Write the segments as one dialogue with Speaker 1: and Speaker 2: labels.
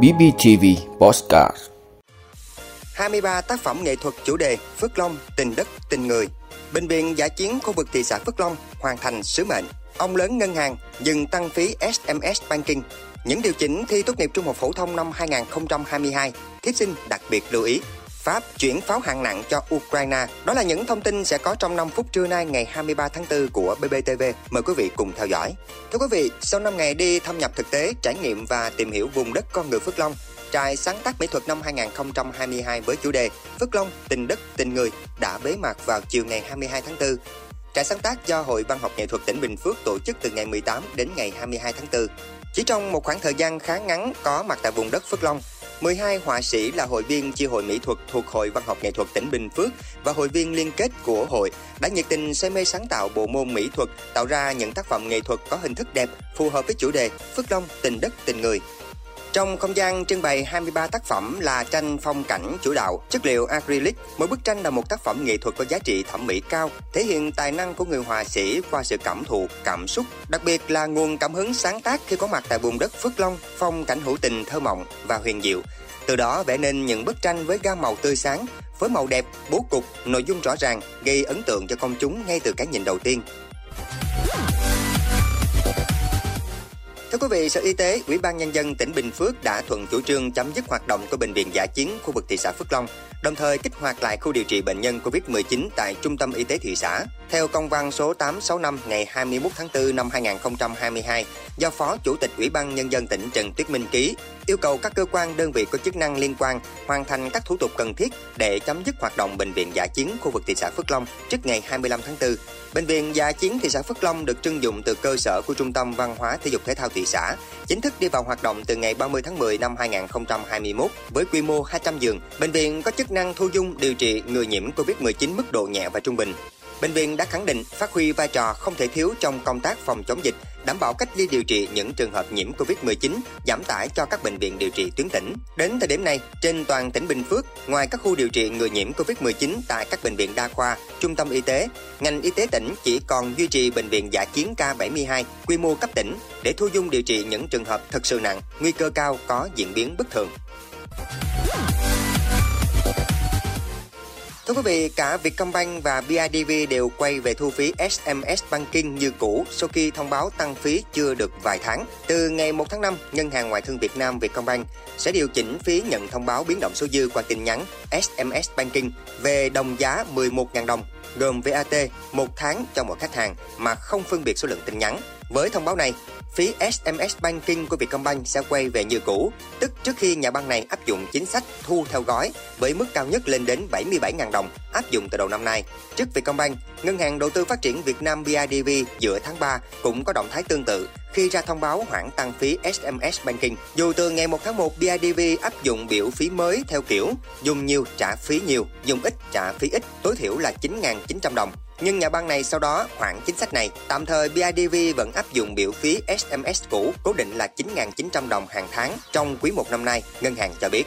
Speaker 1: BBTV Postcard
Speaker 2: 23 tác phẩm nghệ thuật chủ đề Phước Long, tình đất, tình người. Bệnh viện giả chiến khu vực thị xã Phước Long hoàn thành sứ mệnh. Ông lớn ngân hàng dừng tăng phí SMS Banking. Những điều chỉnh thi tốt nghiệp trung học phổ thông năm 2022, thí sinh đặc biệt lưu ý. Pháp chuyển pháo hạng nặng cho Ukraine. Đó là những thông tin sẽ có trong 5 phút trưa nay ngày 23 tháng 4 của BBTV. Mời quý vị cùng theo dõi. Thưa quý vị, sau 5 ngày đi thâm nhập thực tế, trải nghiệm và tìm hiểu vùng đất con người Phước Long, trại sáng tác mỹ thuật năm 2022 với chủ đề Phước Long, tình đất, tình người đã bế mạc vào chiều ngày 22 tháng 4. Trại sáng tác do Hội Văn học Nghệ thuật tỉnh Bình Phước tổ chức từ ngày 18 đến ngày 22 tháng 4. Chỉ trong một khoảng thời gian khá ngắn có mặt tại vùng đất Phước Long, 12 họa sĩ là hội viên chi hội mỹ thuật thuộc Hội Văn học Nghệ thuật tỉnh Bình Phước và hội viên liên kết của hội đã nhiệt tình say mê sáng tạo bộ môn mỹ thuật, tạo ra những tác phẩm nghệ thuật có hình thức đẹp, phù hợp với chủ đề Phước Long, tình đất, tình người. Trong không gian trưng bày 23 tác phẩm là tranh phong cảnh chủ đạo, chất liệu acrylic. Mỗi bức tranh là một tác phẩm nghệ thuật có giá trị thẩm mỹ cao, thể hiện tài năng của người họa sĩ qua sự cảm thụ, cảm xúc, đặc biệt là nguồn cảm hứng sáng tác khi có mặt tại vùng đất Phước Long, phong cảnh hữu tình thơ mộng và huyền diệu. Từ đó vẽ nên những bức tranh với gam màu tươi sáng, với màu đẹp, bố cục, nội dung rõ ràng, gây ấn tượng cho công chúng ngay từ cái nhìn đầu tiên. Thưa quý vị, Sở Y tế, Ủy ban Nhân dân tỉnh Bình Phước đã thuận chủ trương chấm dứt hoạt động của Bệnh viện Giả chiến khu vực thị xã Phước Long, đồng thời kích hoạt lại khu điều trị bệnh nhân COVID-19 tại Trung tâm Y tế thị xã. Theo công văn số 865 ngày 21 tháng 4 năm 2022 do Phó Chủ tịch Ủy ban Nhân dân tỉnh Trần Tuyết Minh ký, yêu cầu các cơ quan đơn vị có chức năng liên quan hoàn thành các thủ tục cần thiết để chấm dứt hoạt động Bệnh viện Giả chiến khu vực thị xã Phước Long trước ngày 25 tháng 4. Bệnh viện Giả chiến thị xã Phước Long được trưng dụng từ cơ sở của Trung tâm Văn hóa Thể dục Thể thao thị xã, chính thức đi vào hoạt động từ ngày 30 tháng 10 năm 2021 với quy mô 200 giường. Bệnh viện có chức năng thu dung điều trị người nhiễm COVID-19 mức độ nhẹ và trung bình. Bệnh viện đã khẳng định phát huy vai trò không thể thiếu trong công tác phòng chống dịch, đảm bảo cách ly điều trị những trường hợp nhiễm Covid-19, giảm tải cho các bệnh viện điều trị tuyến tỉnh. Đến thời điểm này, trên toàn tỉnh Bình Phước, ngoài các khu điều trị người nhiễm Covid-19 tại các bệnh viện đa khoa, trung tâm y tế, ngành y tế tỉnh chỉ còn duy trì bệnh viện giả chiến K72 quy mô cấp tỉnh để thu dung điều trị những trường hợp thực sự nặng, nguy cơ cao có diễn biến bất thường. Thưa quý vị, cả Vietcombank và BIDV đều quay về thu phí SMS Banking như cũ sau khi thông báo tăng phí chưa được vài tháng. Từ ngày 1 tháng 5, Ngân hàng Ngoại thương Việt Nam Vietcombank sẽ điều chỉnh phí nhận thông báo biến động số dư qua tin nhắn SMS Banking về đồng giá 11.000 đồng, gồm VAT một tháng cho mỗi khách hàng mà không phân biệt số lượng tin nhắn. Với thông báo này, phí SMS Banking của Vietcombank sẽ quay về như cũ, tức trước khi nhà băng này áp dụng chính sách thu theo gói với mức cao nhất lên đến 77.000 đồng áp dụng từ đầu năm nay. Trước Vietcombank, Ngân hàng Đầu tư Phát triển Việt Nam BIDV giữa tháng 3 cũng có động thái tương tự khi ra thông báo hoãn tăng phí SMS Banking. Dù từ ngày 1 tháng 1 BIDV áp dụng biểu phí mới theo kiểu dùng nhiều trả phí nhiều, dùng ít trả phí ít, tối thiểu là 9.900 đồng. Nhưng nhà băng này sau đó hoãn chính sách này. Tạm thời BIDV vẫn áp dụng biểu phí SMS cũ cố định là 9.900 đồng hàng tháng trong quý 1 năm nay, ngân hàng cho biết.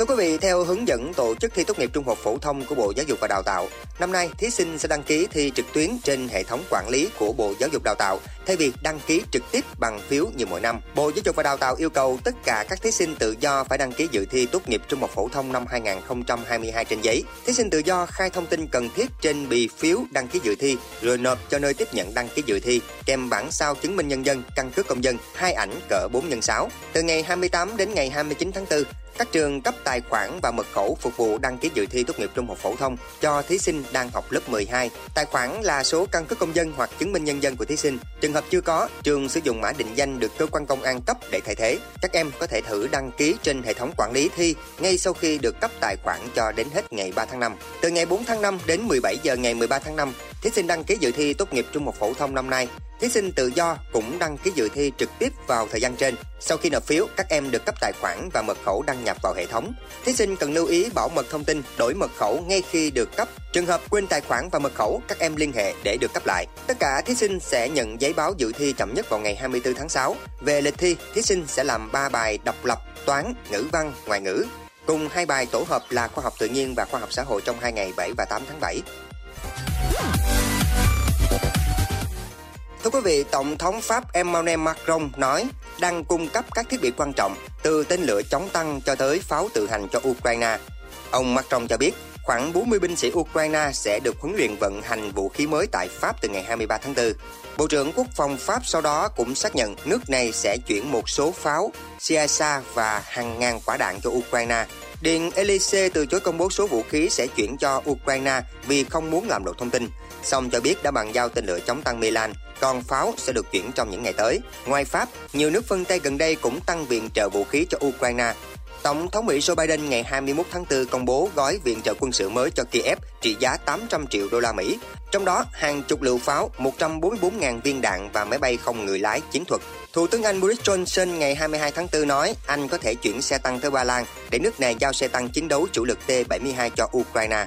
Speaker 2: Thưa quý vị, theo hướng dẫn tổ chức thi tốt nghiệp trung học phổ thông của Bộ Giáo dục và Đào tạo, năm nay thí sinh sẽ đăng ký thi trực tuyến trên hệ thống quản lý của Bộ Giáo dục Đào tạo thay vì đăng ký trực tiếp bằng phiếu như mọi năm. Bộ Giáo dục và Đào tạo yêu cầu tất cả các thí sinh tự do phải đăng ký dự thi tốt nghiệp trung học phổ thông năm 2022 trên giấy. Thí sinh tự do khai thông tin cần thiết trên bì phiếu đăng ký dự thi rồi nộp cho nơi tiếp nhận đăng ký dự thi kèm bản sao chứng minh nhân dân, căn cước công dân, hai ảnh cỡ 4 x 6. Từ ngày 28 đến ngày 29 tháng 4, các trường cấp tài khoản và mật khẩu phục vụ đăng ký dự thi tốt nghiệp trung học phổ thông cho thí sinh đang học lớp 12. Tài khoản là số căn cước công dân hoặc chứng minh nhân dân của thí sinh. Trường hợp chưa có, trường sử dụng mã định danh được cơ quan công an cấp để thay thế. Các em có thể thử đăng ký trên hệ thống quản lý thi ngay sau khi được cấp tài khoản cho đến hết ngày 3 tháng 5. Từ ngày 4 tháng 5 đến 17 giờ ngày 13 tháng 5, thí sinh đăng ký dự thi tốt nghiệp trung học phổ thông năm nay Thí sinh tự do cũng đăng ký dự thi trực tiếp vào thời gian trên. Sau khi nộp phiếu, các em được cấp tài khoản và mật khẩu đăng nhập vào hệ thống. Thí sinh cần lưu ý bảo mật thông tin, đổi mật khẩu ngay khi được cấp. Trường hợp quên tài khoản và mật khẩu, các em liên hệ để được cấp lại. Tất cả thí sinh sẽ nhận giấy báo dự thi chậm nhất vào ngày 24 tháng 6. Về lịch thi, thí sinh sẽ làm 3 bài độc lập, toán, ngữ văn, ngoại ngữ cùng hai bài tổ hợp là khoa học tự nhiên và khoa học xã hội trong hai ngày 7 và 8 tháng 7. Thưa quý vị, Tổng thống Pháp Emmanuel Macron nói đang cung cấp các thiết bị quan trọng từ tên lửa chống tăng cho tới pháo tự hành cho Ukraine. Ông Macron cho biết khoảng 40 binh sĩ Ukraine sẽ được huấn luyện vận hành vũ khí mới tại Pháp từ ngày 23 tháng 4. Bộ trưởng Quốc phòng Pháp sau đó cũng xác nhận nước này sẽ chuyển một số pháo, Siasa và hàng ngàn quả đạn cho Ukraine. Điện Elysee từ chối công bố số vũ khí sẽ chuyển cho Ukraine vì không muốn làm lộ thông tin. Song cho biết đã bàn giao tên lửa chống tăng Milan, còn pháo sẽ được chuyển trong những ngày tới. Ngoài Pháp, nhiều nước phương Tây gần đây cũng tăng viện trợ vũ khí cho Ukraine. Tổng thống Mỹ Joe Biden ngày 21 tháng 4 công bố gói viện trợ quân sự mới cho Kiev trị giá 800 triệu đô la Mỹ. Trong đó, hàng chục lựu pháo, 144.000 viên đạn và máy bay không người lái chiến thuật. Thủ tướng Anh Boris Johnson ngày 22 tháng 4 nói Anh có thể chuyển xe tăng tới Ba Lan để nước này giao xe tăng chiến đấu chủ lực T-72 cho Ukraine.